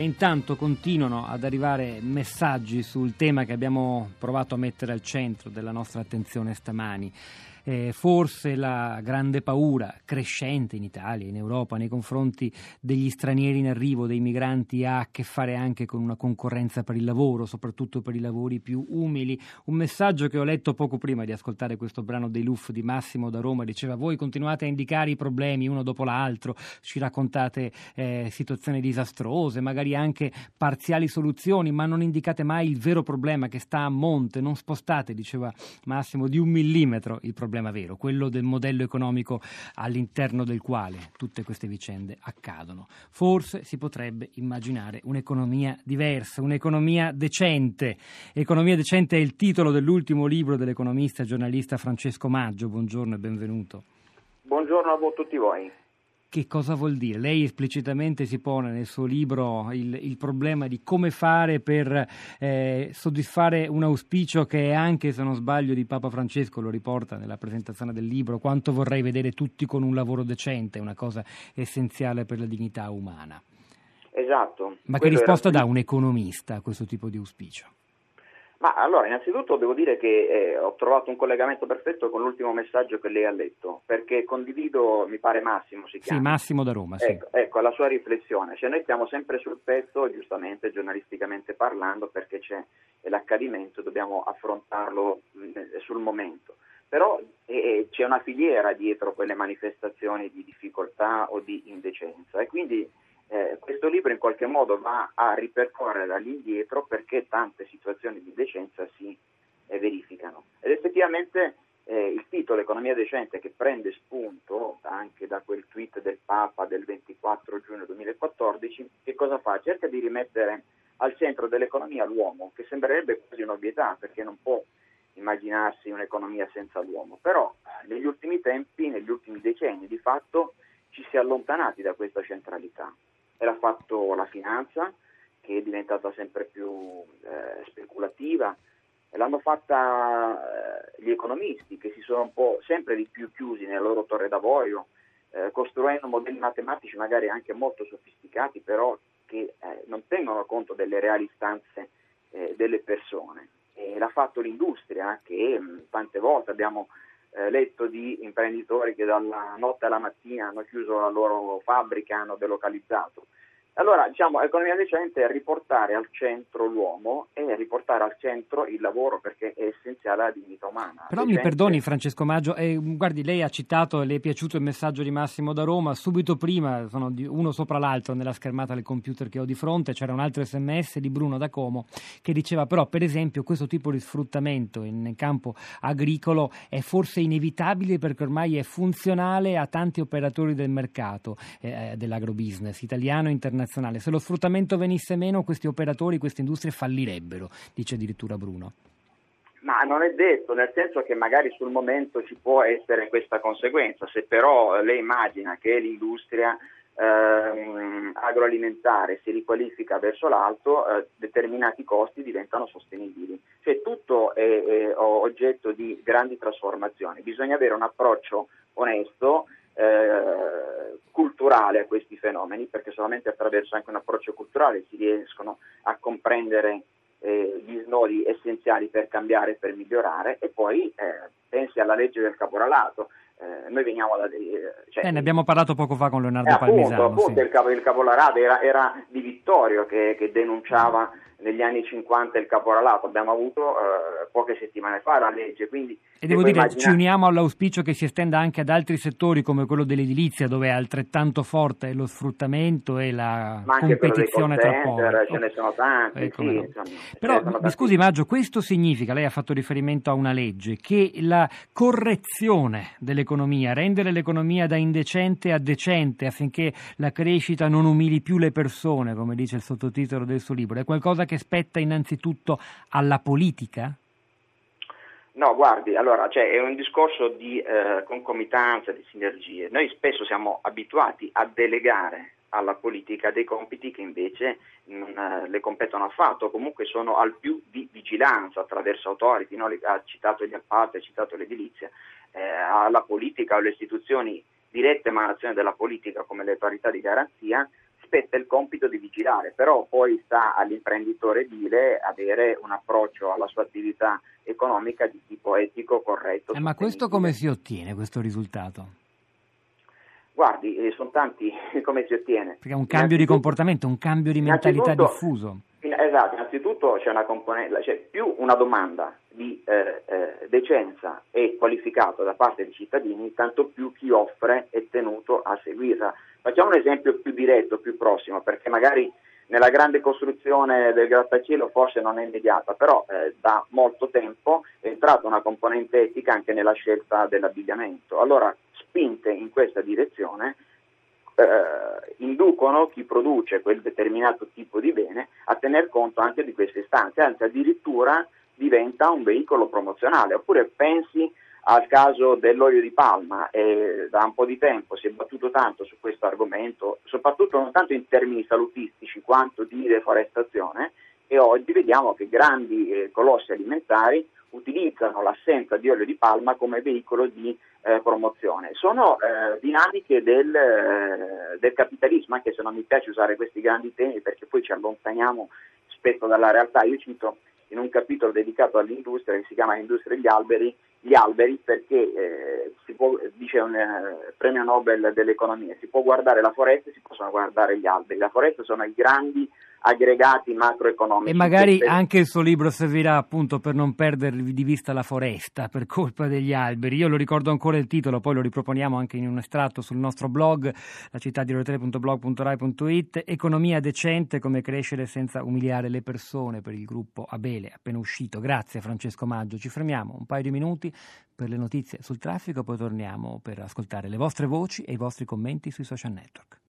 Intanto continuano ad arrivare messaggi sul tema che abbiamo provato a mettere al centro della nostra attenzione stamani eh, forse la grande paura crescente in Italia, in Europa, nei confronti degli stranieri in arrivo, dei migranti, ha a che fare anche con una concorrenza per il lavoro, soprattutto per i lavori più umili. Un messaggio che ho letto poco prima di ascoltare questo brano dei Luff di Massimo da Roma diceva voi continuate a indicare i problemi uno dopo l'altro, ci raccontate eh, situazioni disastrose, magari anche parziali soluzioni, ma non indicate mai il vero problema che sta a monte, non spostate, diceva Massimo, di un millimetro il problema problema vero, quello del modello economico all'interno del quale tutte queste vicende accadono. Forse si potrebbe immaginare un'economia diversa, un'economia decente. Economia decente è il titolo dell'ultimo libro dell'economista e giornalista Francesco Maggio. Buongiorno e benvenuto. Buongiorno a tutti voi. Che cosa vuol dire? Lei esplicitamente si pone nel suo libro il, il problema di come fare per eh, soddisfare un auspicio che è anche, se non sbaglio, di Papa Francesco, lo riporta nella presentazione del libro, quanto vorrei vedere tutti con un lavoro decente, una cosa essenziale per la dignità umana. Esatto. Ma che risposta dà un economista a questo tipo di auspicio? Ma allora, innanzitutto devo dire che eh, ho trovato un collegamento perfetto con l'ultimo messaggio che lei ha letto, perché condivido, mi pare Massimo si chiama. Sì, Massimo da Roma, sì. Ecco, ecco, la sua riflessione. Cioè, noi stiamo sempre sul pezzo, giustamente, giornalisticamente parlando, perché c'è l'accadimento, dobbiamo affrontarlo eh, sul momento. Però eh, c'è una filiera dietro quelle manifestazioni di difficoltà o di indecenza e quindi eh, questo libro in qualche modo va a ripercorrere all'indietro perché tante situazioni di decenza si eh, verificano. Ed effettivamente eh, il titolo Economia decente che prende spunto anche da quel tweet del Papa del 24 giugno 2014, che cosa fa? Cerca di rimettere al centro dell'economia l'uomo, che sembrerebbe quasi un'ovvietà perché non può immaginarsi un'economia senza l'uomo, però eh, negli ultimi tempi, negli ultimi decenni di fatto ci si è allontanati da questa centralità l'ha fatto la finanza che è diventata sempre più eh, speculativa. L'hanno fatta eh, gli economisti che si sono un po' sempre di più chiusi nella loro torre d'avorio eh, costruendo modelli matematici magari anche molto sofisticati però che eh, non tengono conto delle reali istanze eh, delle persone. E l'ha fatto l'industria che mh, tante volte abbiamo eh, letto di imprenditori che dalla notte alla mattina hanno chiuso la loro fabbrica, hanno delocalizzato. Allora, diciamo, economia decente è riportare al centro l'uomo e riportare al centro il lavoro perché è essenziale alla dignità umana. Però decente... mi perdoni Francesco Maggio, eh, guardi, lei ha citato, le è piaciuto il messaggio di Massimo da Roma, subito prima, sono uno sopra l'altro nella schermata del computer che ho di fronte, c'era un altro sms di Bruno da Como che diceva però per esempio questo tipo di sfruttamento in campo agricolo è forse inevitabile perché ormai è funzionale a tanti operatori del mercato eh, dell'agrobusiness italiano e internazionale internazionale. Se lo sfruttamento venisse meno, questi operatori, queste industrie fallirebbero, dice addirittura Bruno. Ma non è detto, nel senso che magari sul momento ci può essere questa conseguenza, se però lei immagina che l'industria ehm, agroalimentare si riqualifica verso l'alto, eh, determinati costi diventano sostenibili. Cioè tutto è, è oggetto di grandi trasformazioni, bisogna avere un approccio onesto eh, culturale a questi fenomeni, perché solamente attraverso anche un approccio culturale si riescono a comprendere eh, gli snodi essenziali per cambiare per migliorare e poi eh, pensi alla legge del caporalato. Eh, noi veniamo da. Eh, cioè, ne abbiamo parlato poco fa con Leonardo appunto, Palmisano. Appunto, sì. il, capo, il caporalato era, era, di Vittorio che, che denunciava negli anni 50 il caporalato, abbiamo avuto eh, poche settimane fa la legge. Quindi, e devo dire, immaginare... ci uniamo all'auspicio che si estenda anche ad altri settori come quello dell'edilizia, dove è altrettanto forte lo sfruttamento e la competizione tra poveri. Ce ne sono tanti. Eh, sì, no. insomma, Però, mi scusi Maggio, questo significa, lei ha fatto riferimento a una legge, che la correzione dell'economia, rendere l'economia da indecente a decente affinché la crescita non umili più le persone, come dice il sottotitolo del suo libro, è qualcosa che spetta innanzitutto alla politica? No, guardi, allora cioè, è un discorso di eh, concomitanza, di sinergie. Noi spesso siamo abituati a delegare alla politica dei compiti che invece non eh, le competono affatto, comunque sono al più di vigilanza attraverso autority, no? ha citato gli appalti, ha citato l'edilizia, eh, alla politica o alle istituzioni dirette emanazione della politica come le autorità di garanzia spetta il compito di vigilare, però poi sta all'imprenditore edile avere un approccio alla sua attività economica di tipo etico, corretto. Eh, ma questo come si ottiene, questo risultato? Guardi, eh, sono tanti come si ottiene. Perché è un cambio di comportamento, un cambio di mentalità diffuso. Esatto, innanzitutto c'è una componente, c'è più una domanda di eh, eh, decenza e qualificata da parte dei cittadini, tanto più chi offre è tenuto a seguirla. Facciamo un esempio più diretto, più prossimo, perché magari nella grande costruzione del grattacielo forse non è immediata, però eh, da molto tempo è entrata una componente etica anche nella scelta dell'abbigliamento. Allora, spinte in questa direzione, eh, inducono chi produce quel determinato tipo di bene a tener conto anche di queste istanze, anzi addirittura diventa un veicolo promozionale. Oppure pensi al caso dell'olio di palma, eh, da un po' di tempo si è battuto tanto su questo argomento, soprattutto non tanto in termini salutistici quanto di deforestazione, e oggi vediamo che grandi eh, colossi alimentari utilizzano l'assenza di olio di palma come veicolo di eh, promozione. Sono eh, dinamiche del, eh, del, capitalismo, anche se non mi piace usare questi grandi temi perché poi ci allontaniamo spesso dalla realtà. Io cito in un capitolo dedicato all'industria che si chiama Industria degli alberi, gli alberi perché eh, si può, dice un eh, premio Nobel dell'economia, si può guardare la foresta e si possono guardare gli alberi. La foresta sono i grandi aggregati macroeconomici. E magari anche il suo libro servirà appunto per non perdere di vista la foresta per colpa degli alberi. Io lo ricordo ancora il titolo, poi lo riproponiamo anche in un estratto sul nostro blog, la città di rotele.blog.rai.it, Economia decente, come crescere senza umiliare le persone per il gruppo Abele, appena uscito. Grazie Francesco Maggio, ci fermiamo un paio di minuti per le notizie sul traffico, poi torniamo per ascoltare le vostre voci e i vostri commenti sui social network.